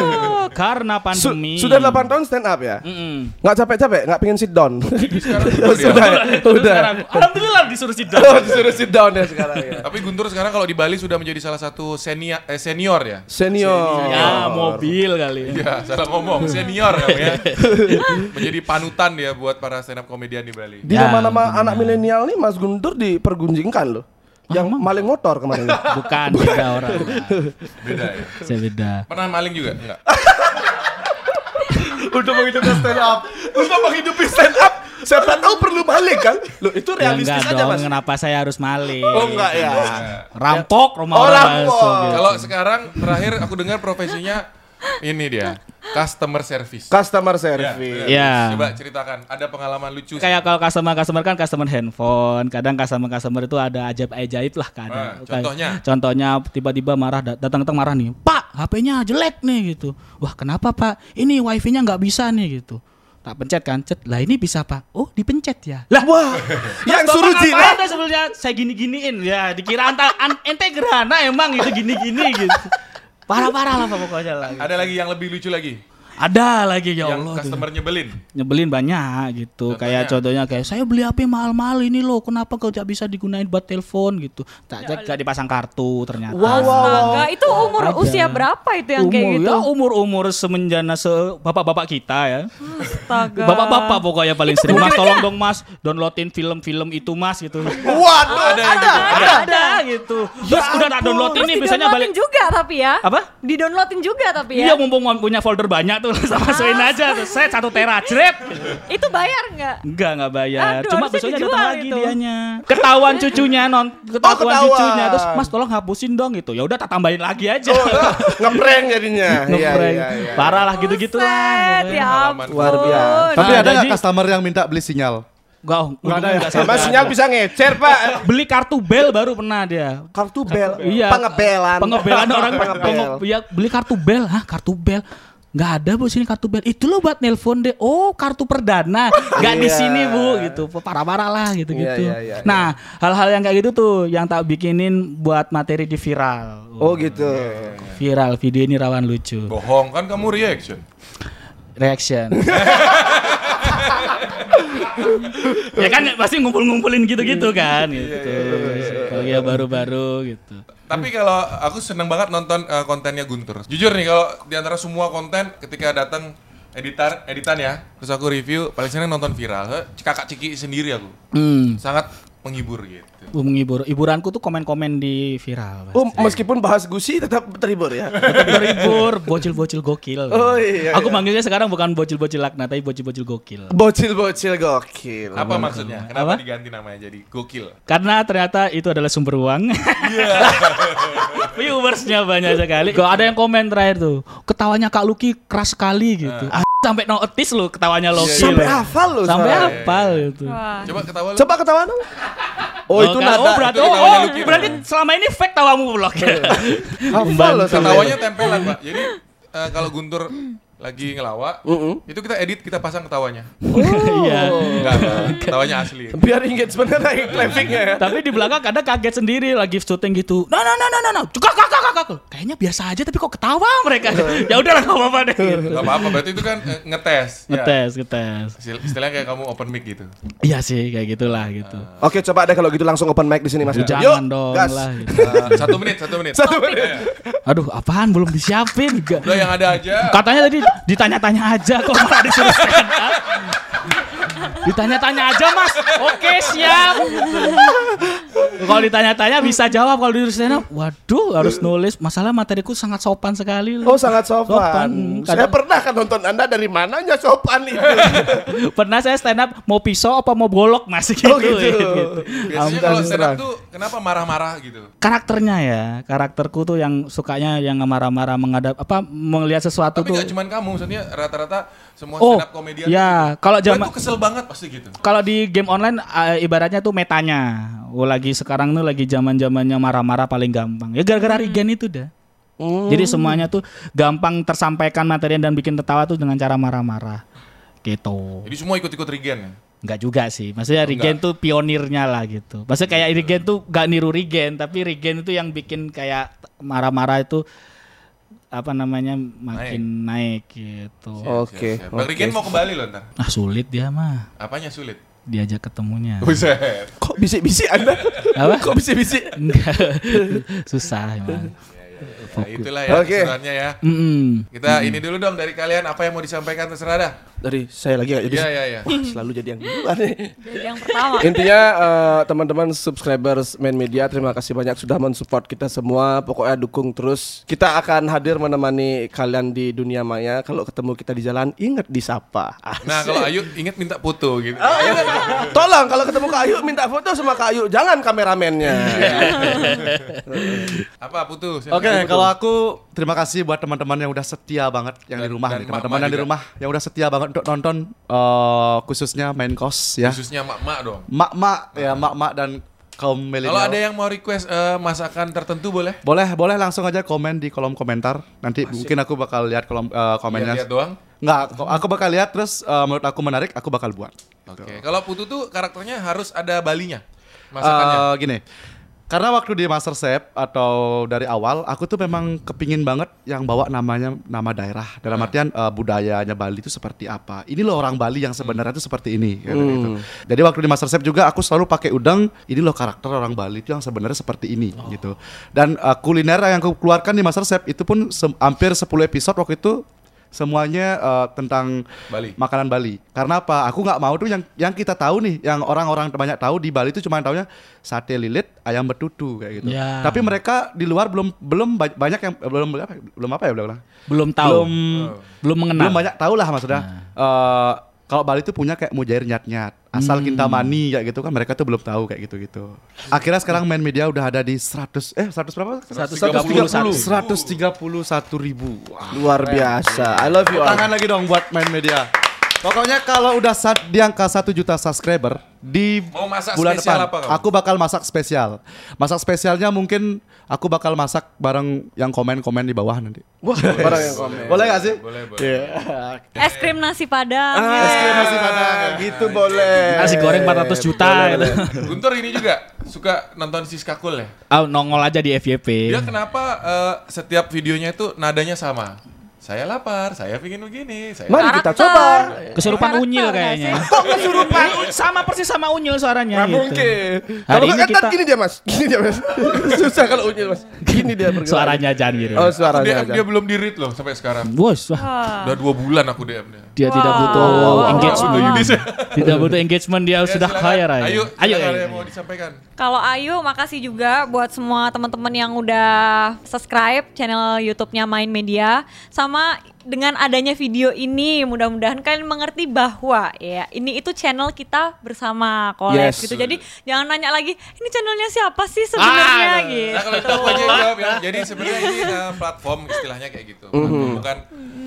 <laughs> karena Su- pandemi. sudah 8 tahun stand up ya? Mm-mm. Nggak capek-capek, nggak pengen sit down. Sekarang <laughs> ya. sudah, ya? Terus udah. sekarang, Alhamdulillah disuruh sidang. <laughs> Oh, disuruh sit down ya sekarang ya. Tapi Guntur sekarang kalau di Bali sudah menjadi salah satu senior eh, senior ya. Senior. ya mobil kali. Ya, salah ngomong. Senior kamu ya. Menjadi panutan dia buat para stand up komedian di Bali. Di Ya, nama-nama anak milenial nih Mas Guntur dipergunjingkan loh. Yang maling motor kemarin. <laughs> Bukan beda orang. Beda ya. Saya beda. Pernah maling juga? Enggak. <laughs> Untuk menghidupi stand up. Untuk menghidupi stand up. Siapa tahu perlu maling kan? Loh itu Ya realistis enggak aja dong, Mas. kenapa saya harus maling? Oh enggak ya. Rampok rumah Oh, orang rampok. gitu. Kalau sekarang terakhir aku dengar profesinya ini dia, customer service. Customer Ya, service. Ya. Coba ceritakan, ada pengalaman lucu. kayak kalau customer customer kan customer handphone kadang customer customer itu ada ajaib ajaib lah kadang Ah, contohnya? Kayak- contohnya tiba-tiba marah dat- datang datang marah nih pak HP-nya jelek nih gitu wah kenapa pak ini wifi-nya nggak bisa nih gitu tak pencet kan cet lah ini bisa pak oh dipencet ya lah Wah, <laughs> yang Bapak suruh jilat. sebelumnya saya gini giniin ya dikira anta an, ente gerhana emang itu gini gini gitu parah parah lah pokoknya lah Ada lagi yang lebih lucu lagi, ada lagi ya yang Allah tuh. customer nyebelin. nyebelin banyak gitu Contohnya? kayak contohnya kayak saya beli HP mahal-mahal ini loh kenapa kau tidak bisa digunain buat telepon gitu tak cek gak dipasang kartu ternyata Wow, wow, wow. Itu umur Ada. usia berapa itu yang kayak umur gitu? ya umur umur semenjana se bapak-bapak kita ya Astaga. bapak-bapak pokoknya paling sering mas tolong dong mas downloadin film-film itu mas gitu Waduh, Ada yang gitu. ada ada gitu terus udah tak downloadin Terus nih biasanya balik juga tapi ya. apa Di-downloadin juga tapi Iya ya. mumpung punya folder banyak tuh <laughs> sama masukin aja tuh saya satu tera jrep Itu bayar nggak? Enggak, enggak bayar. Aduh, Cuma besoknya datang lagi itu. dianya. Ketahuan cucunya non, ketahuan, ketahuan. cucunya. Terus Mas tolong hapusin dong gitu. Ya udah tak tambahin lagi aja. Oh, ngeprank jadinya. <laughs> Iya, Ngeprank. iya, iya. Parah lah gitu-gitu Set, lah. ya. Luar biasa. Tapi ada nggak customer yang minta beli sinyal? Enggak, enggak ada ya. Sama sinyal bisa ngecer, Pak. Beli kartu bel baru pernah dia. Kartu bel. Iya. Pengebelan. Pengebelan orang <laughs> Pengebel. penge- ya, beli kartu bel. Hah, kartu bel. Nggak ada bu sini kartu bel. Itu loh buat nelpon deh. Oh kartu perdana. Nggak di Iya. sini bu gitu. Parah parah lah gitu gitu Iya, iya, iya, nah hal-hal yang kayak gitu tuh yang tak bikinin buat materi di viral. Oh gitu. viral video ini rawan lucu. Bohong kan kamu reaction. reaction. <laughs> Ya kan pasti ngumpul-ngumpulin gitu-gitu kan gitu. kalau ya baru-baru gitu Tapi kalau aku seneng banget nonton eh, kontennya Guntur. Jujur nih kalau di antara semua konten ketika datang editan editan ya, terus aku review paling seneng nonton viral. Kakak Ciki sendiri aku. hmm. Sangat menghibur gitu. Menghibur hiburanku tuh komen-komen di viral Oh, meskipun bahas gusi tetap terhibur ya. Tetap terhibur, bocil-bocil gokil. Oh, iya, Aku iya. manggilnya sekarang bukan bocil-bocil laknat, tapi bocil-bocil gokil. Bocil-bocil gokil. Apa maksudnya? Kenapa Apa? diganti namanya jadi gokil? Karena ternyata itu adalah sumber uang. Iya. <laughs> Viewersnya banyak sekali. Kok ada yang komen terakhir tuh, ketawanya Kak Lucky keras sekali gitu. Ah, sampai notice loh ketawanya Loki. Sampai loh. hafal loh. Sampai hafal gitu. Wah. Coba ketawa lu. Coba ketawa dong. Oh, itu kan? nada. Oh, berarti, itu oh, oh, Lucky. berarti selama ini fake tawamu vlog. Hafal loh. Ketawanya tempelan, Pak. Jadi eh, kalau Guntur lagi ngelawak, itu kita edit, kita pasang ketawanya. Iya. Enggak, enggak. ketawanya asli. Biar engagementnya naik trafficnya ya. Tapi di belakang kadang kaget sendiri lagi syuting gitu. No no no no no no. Kak kak kak kak. Kayaknya biasa aja tapi kok ketawa mereka. ya udahlah enggak apa-apa deh. Gitu. Gak apa-apa, berarti itu kan eh, ngetes. Ya. Ngetes, ngetes. Istil- Istilahnya kayak kamu open mic gitu. Iya sih kayak gitulah gitu. Oke, coba deh kalau gitu langsung open mic di sini Mas. Jangan dong gas. lah. Gitu. Eh, satu menit, satu menit. Satu menit. Aduh, apaan belum disiapin? Gak. Udah yang ada aja. Katanya tadi ditanya-tanya aja kok malah disuruh stand up. Ditanya-tanya aja mas, oke siap. Kalau ditanya-tanya bisa jawab kalau disuruh stand up. Waduh harus nulis. Masalah materiku sangat sopan sekali. Oh sangat sopan. Sopan, hmm, Saya kadang- pernah kan nonton Anda dari mananya sopan itu. <laughs> Pernah saya stand up mau pisau apa mau bolok mas gitu. Oh, gitu. Biasanya Ampun, kalau stand up tuh kenapa marah-marah gitu? Karakternya ya, karakterku tuh yang sukanya yang marah-marah menghadap apa melihat sesuatu Tapi tuh. gak cuman kamu, maksudnya rata-rata semua Oh, stand up komedian. ya, kalau zaman tuh kesel banget pasti gitu. kalau di game online eh, ibaratnya tuh metanya. Oh lagi sekarang tuh lagi zaman-zamannya marah-marah paling gampang. Ya gara-gara regen itu dah. Jadi semuanya tuh gampang tersampaikan materi dan bikin tertawa tuh dengan cara marah-marah. Gitu. Jadi semua ikut-ikut Regen ya. Enggak juga sih. Maksudnya Regen tuh pionirnya lah gitu. Maksudnya kayak Regen tuh gak niru Regen, tapi Regen itu yang bikin kayak marah-marah itu apa namanya makin naik, gitu. Oke, Siap, siap. Bang mau ke Bali loh ntar. Ah sulit dia mah. Apanya sulit? Diajak ketemunya. Buset. Kok bisik-bisik Anda? Apa? Kok bisik-bisik? Enggak. <laughs> Susah emang. Ya, itulah ya Oke. keseruannya ya. Mm-mm. Kita ini dulu dong dari kalian apa yang mau disampaikan terserah dah. Dari saya lagi nggak jadi. Iya iya iya. Wah, selalu jadi yang duluan nih. Jadi yang pertama. Intinya eh, teman-teman subscribers Main Media terima kasih banyak sudah mensupport kita semua. Pokoknya dukung terus. Kita akan hadir menemani kalian di dunia maya. Kalau ketemu kita di jalan ingat disapa. Nah kalau Ayu inget minta foto gitu. Oh, ingat. Tolong kalau ketemu Kak Ayu minta foto sama Kak Ayu, jangan kameramennya. Apa putu? Oke, kalau aku terima kasih buat teman-teman yang udah setia banget yang Dan- di rumah teman-teman yang di rumah yang udah setia banget untuk nonton eh, khususnya main kos ya. khususnya mak-mak dong. Mak-mak ya, mak-mak dan kaum milenial. Kalau ada yang mau request eh, masakan tertentu boleh? boleh boleh langsung aja komen di kolom komentar. Nanti mungkin aku bakal lihat kolom eh, komennya. Lihat-lihat doang. Nggak, ko- aku bakal lihat terus eh, menurut aku menarik, aku bakal buat. Oke. Kalau putu tuh karakternya harus ada balinya. Masakannya. Eh, gini, karena waktu di Master Chef atau dari awal, aku tuh memang kepingin banget yang bawa namanya nama daerah. Dalam artian eh, budayanya Bali itu seperti apa. Ini loh orang Bali yang sebenarnya itu seperti ini. kayak gitu. Jadi waktu di Master Chef juga aku selalu pakai udang. Ini loh karakter orang Bali itu yang sebenarnya seperti ini gitu. Dan eh, kuliner yang aku keluarkan di Master Chef itu pun se- hampir 10 episode waktu itu semuanya eh, tentang Bali. makanan Bali. Karena apa? Aku nggak mau tuh yang yang kita tahu nih, yang orang-orang banyak tahu di Bali itu cuma taunya sate lilit, ayam betutu kayak gitu. Ya. Tapi mereka di luar belum belum ba- banyak yang belum apa, belum apa ya belum Belum tahu. belum Belum mengenal. belum banyak tahu lah maksudnya. Eh, kalau Bali itu punya kayak mujair nyat-nyat, asal kintamani kayak gitu kan mereka tuh belum tahu kayak gitu-gitu. Akhirnya sekarang main media udah ada di 100 eh 100 berapa? 131. 131 ribu. Wah. Luar biasa. I love you. Tepuk all. tangan lagi dong buat main media. Pokoknya kalau udah sa- di angka 1 juta subscriber di Mau masak bulan spesial depan, apa kamu? aku bakal masak spesial. Masak spesialnya mungkin aku bakal masak bareng yang komen-komen di bawah nanti. Wah, orang yang komen. Boleh gak sih? Boleh, boleh. Iya. <laughs> Es krim nasi padang. Ah, ya. nasi padang. Gitu boleh. Nasi goreng 400 juta gitu. <laughs> Guntur ini juga suka nonton Siska Cool ya. Ah, nongol aja di FYP. Dia kenapa eh, setiap videonya itu nadanya sama? Saya lapar, saya pingin begini, saya Mari kita coba. Kesurupan Karakter unyil kayaknya. Kok kesurupan? sama persis sama unyil suaranya Nggak gitu. mungkin. Hari Kalau ini kita- gini dia mas, gini dia mas. <laughs> Susah kalau unyil mas. Gini dia bergerak. Suaranya Jan gitu. Oh suaranya. DM aja. dia belum di read loh sampai sekarang. Bos, wah. Udah dua bulan aku DM dia. dia tidak butuh engagement. Butuh Yudis. Tidak butuh engagement dia Ya, sudah silakan. hire aja. Ayo, ayo. ayo. mau disampaikan. Kalau Ayu, makasih juga buat semua teman-teman yang udah subscribe channel YouTube-nya Main Media. Sama dengan adanya video ini, mudah-mudahan kalian mengerti bahwa ya ini itu channel kita bersama Collab Yes. gitu. Jadi jangan nanya lagi, ini channelnya siapa sih sebenarnya Ah, gitu. Nah kalau itu aku aja jawab ya. <laughs> Jadi sebenarnya ini eh, platform istilahnya kayak gitu. Bukan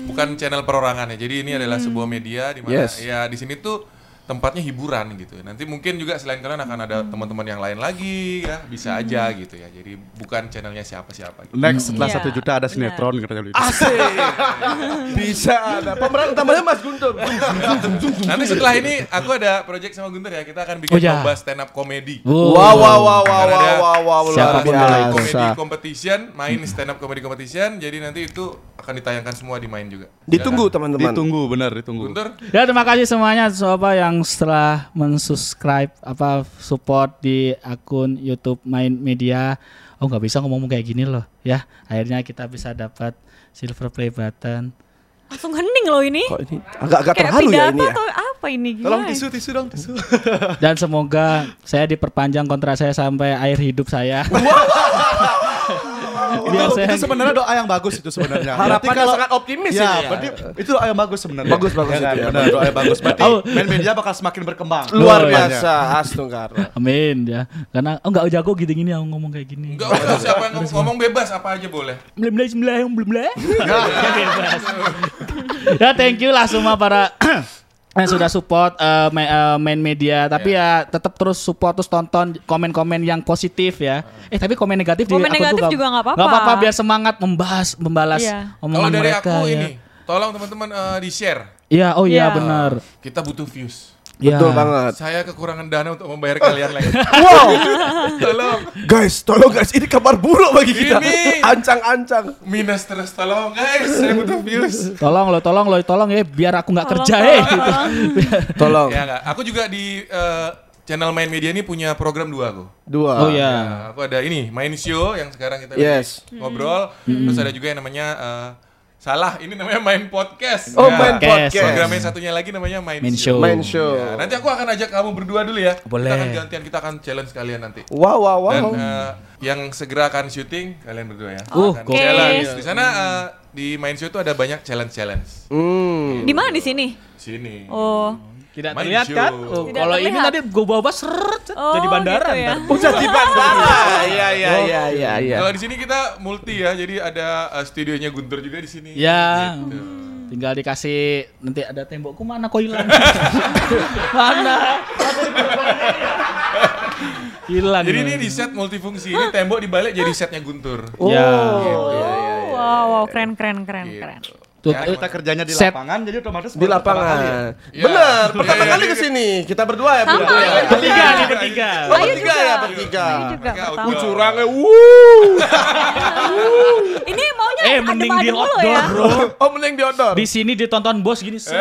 bukan channel perorangan ya. Jadi ini adalah sebuah media di mana Yes. ya di sini tuh tempatnya hiburan gitu. Nanti mungkin juga selain kalian akan ada teman-teman yang lain lagi ya, bisa aja gitu ya. Jadi bukan channelnya siapa-siapa gitu. Next setelah Iya, 1 juta ada benar. sinetron katanya Yudis. Asik. <laughs> Bisa ada. Pemeran utamanya Mas Guntur. <laughs> Nanti setelah ini aku ada project sama Guntur ya. Kita akan bikin Oh, ya. lomba stand up comedy. Wow. Wow wow wow wow Akan ada wow wow wow luar siapa pun Mulai biasa. comedy competition, main stand up comedy competition. Jadi nanti itu akan ditayangkan semua di main juga. Ditunggu teman-teman. Ditunggu benar ditunggu. Guntur, Ya terima kasih semuanya siapa yang setelah mensubscribe apa support di akun YouTube Main Media. Oh nggak bisa ngomong kayak gini loh ya. Akhirnya kita bisa dapat silver play button. Langsung hening loh ini. Kok ini agak-agak Kayak terharu ya ini ya. atau apa ini? Tolong Gimana? tisu tisu dong tisu. <laughs> Dan semoga saya diperpanjang kontrak saya sampai akhir hidup saya. <laughs> <laughs> Biar itu, saya itu sebenarnya doa yang bagus itu sebenarnya. <laughs> Berarti Harapannya sangat optimis ya, ini ya. berarti itu doa yang bagus sebenarnya. Bagus, bagus Ya kan? itu ya. Benar, doa yang bagus. Berarti Oh. main media bakal semakin berkembang. Luar biasa Astungkar. Amin ya. Karena oh nggak jago gitu gini yang ngomong kayak gini. enggak usah siapa yang ngomong, ngomong bebas apa aja boleh. Belum belum belum belum belum. Ya thank you lah semua para yang sudah support eh, ma- eh, main media tapi ya tetap terus support terus tonton komen-komen yang positif ya eh tapi komen negatif di Komen akun negatif tuh juga nggak apa-apa. nggak apa-apa biar semangat membahas membalas Iya. Kalau omongan dari mereka aku ya ini, tolong teman-teman eh, di share. iya oh iya Iya. benar Kita butuh views. Iya. Betul banget. Saya kekurangan dana untuk membayar kalian lagi. <laughs> Wow. <laughs> tolong. Guys, tolong guys, ini kabar buruk bagi kita. Ini. Ancang-ancang. Minus terus tolong guys, saya butuh views. tolong lo tolong lo tolong ya biar aku nggak kerja tolong, eh tolong. Tolong. <laughs> ya enggak. Aku juga di eh, channel Main Media ini punya program dua aku. Dua. oh iya Nah, aku ada ini, main show yang sekarang kita Yes. lagi ngobrol. Terus ada juga yang namanya eh, salah, ini namanya main podcast. Oh, Ya. main Podcast. podcast. Program yang satunya lagi namanya main, Main show. show. Main show. Ya, nanti aku akan ajak kamu berdua dulu ya. Boleh. Kita akan gantian, kita akan challenge kalian nanti. Wow, wow, wow. Dan eh, yang segera akan syuting kalian berdua ya. Uh, Akan oke. challenge. Di sana eh, di main show itu ada banyak challenge-challenge. Hmm. Di mana di sini? Sini. Oh. Tidak Main terlihat show. kan Oh, Tidak kalau ini tadi gue bawa seret Oh, jadi bandara gitu ya. ntar. Udah di bandara. <laughs> Iya, iya, iya, iya, iya. Kalau di sini kita multi ya, jadi ada eh, studionya Guntur juga di sini. Ya, Gitu. tinggal dikasih nanti ada tembokku mana kok hilang? <laughs> mana? hilang. Jadi ini di set multifungsi, ini tembok dibalik jadi setnya Guntur. Ya. Oh, wow, wow, keren, keren, keren, Gitu. keren. Tuh, Ya, Kita kerjanya di Set. lapangan jadi otomatis Di kali ya. lapangan. Iya. Benar, pertama Iya, kali iya. ke sini. Kita berdua ya, Sama. berdua. ya. bertiga nih bertiga. Oh, bertiga ya, bertiga. Ayo juga wuh. <laughs> Ini maunya Eh, mending di dulu outdoor, ya. bro. Oh, mending di outdoor. Di sini ditonton bos gini. set.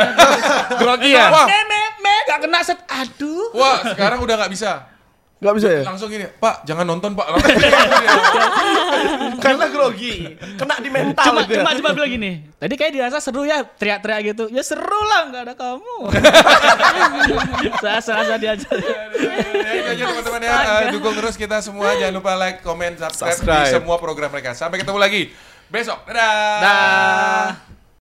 Grogi ya? Wah, Me, me, me, gak kena set. Aduh. wah sekarang udah nggak bisa. Gak bisa ya? Langsung gini, Pak jangan nonton Pak. <laughs> Karena grogi. Kena di mental Cuma, itu ya. cuma, cuma bilang gini. Tadi kayak dirasa seru ya, teriak-teriak gitu. Ya seru lah, nggak ada kamu. <laughs> Serasa dia aja. ya teman-teman ya. Eh, dukung terus kita semua. Jangan lupa like, comment, subscribe, Subscribe. di semua program mereka. Sampai ketemu lagi besok. Dadah. Dah.